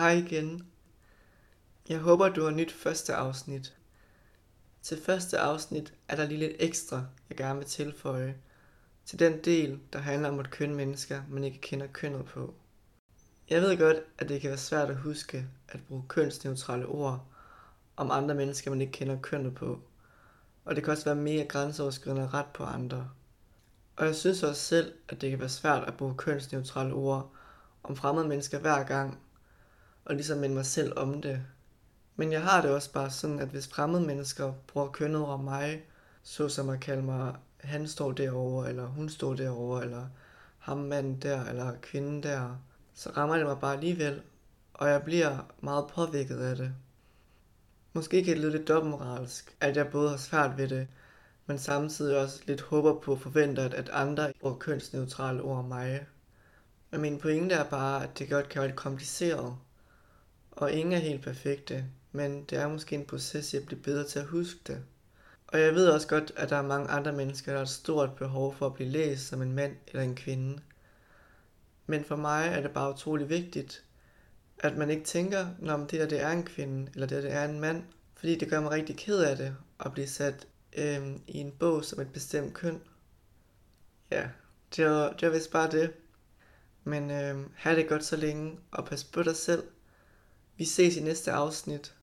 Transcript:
Hej igen. Jeg håber, du har nyt første afsnit. Til første afsnit er der lige lidt ekstra, jeg gerne vil tilføje. Til den del, der handler om at kønne mennesker, man ikke kender kønnet på. Jeg ved godt, at det kan være svært at huske at bruge kønsneutrale ord om andre mennesker, man ikke kender kønnet på. Og det kan også være mere grænseoverskridende ret på andre. Og jeg synes også selv, at det kan være svært at bruge kønsneutrale ord om fremmede mennesker hver gang, og ligesom minde mig selv om det. Men jeg har det også bare sådan, at hvis fremmede mennesker bruger kønnet over mig, såsom at kalde mig, han står derovre, eller hun står derovre, eller ham manden der, eller kvinden der, så rammer det mig bare alligevel, og jeg bliver meget påvirket af det. Måske kan det lyde lidt dobbeltmoralsk, at jeg både har svært ved det, men samtidig også lidt håber på og forventer, at andre bruger kønsneutrale ord om mig. Men min pointe er bare, at det godt kan være lidt kompliceret, og ingen er helt perfekte, men det er måske en proces, jeg bliver bedre til at huske det. Og jeg ved også godt, at der er mange andre mennesker, der har et stort behov for at blive læst som en mand eller en kvinde. Men for mig er det bare utrolig vigtigt, at man ikke tænker, når det der det er en kvinde, eller det der det er en mand, fordi det gør mig rigtig ked af det, at blive sat øh, i en bog som et bestemt køn. Ja, det var, det var vist bare det. Men øh, have det godt så længe, og pas på dig selv. Vi ses i næste afsnit.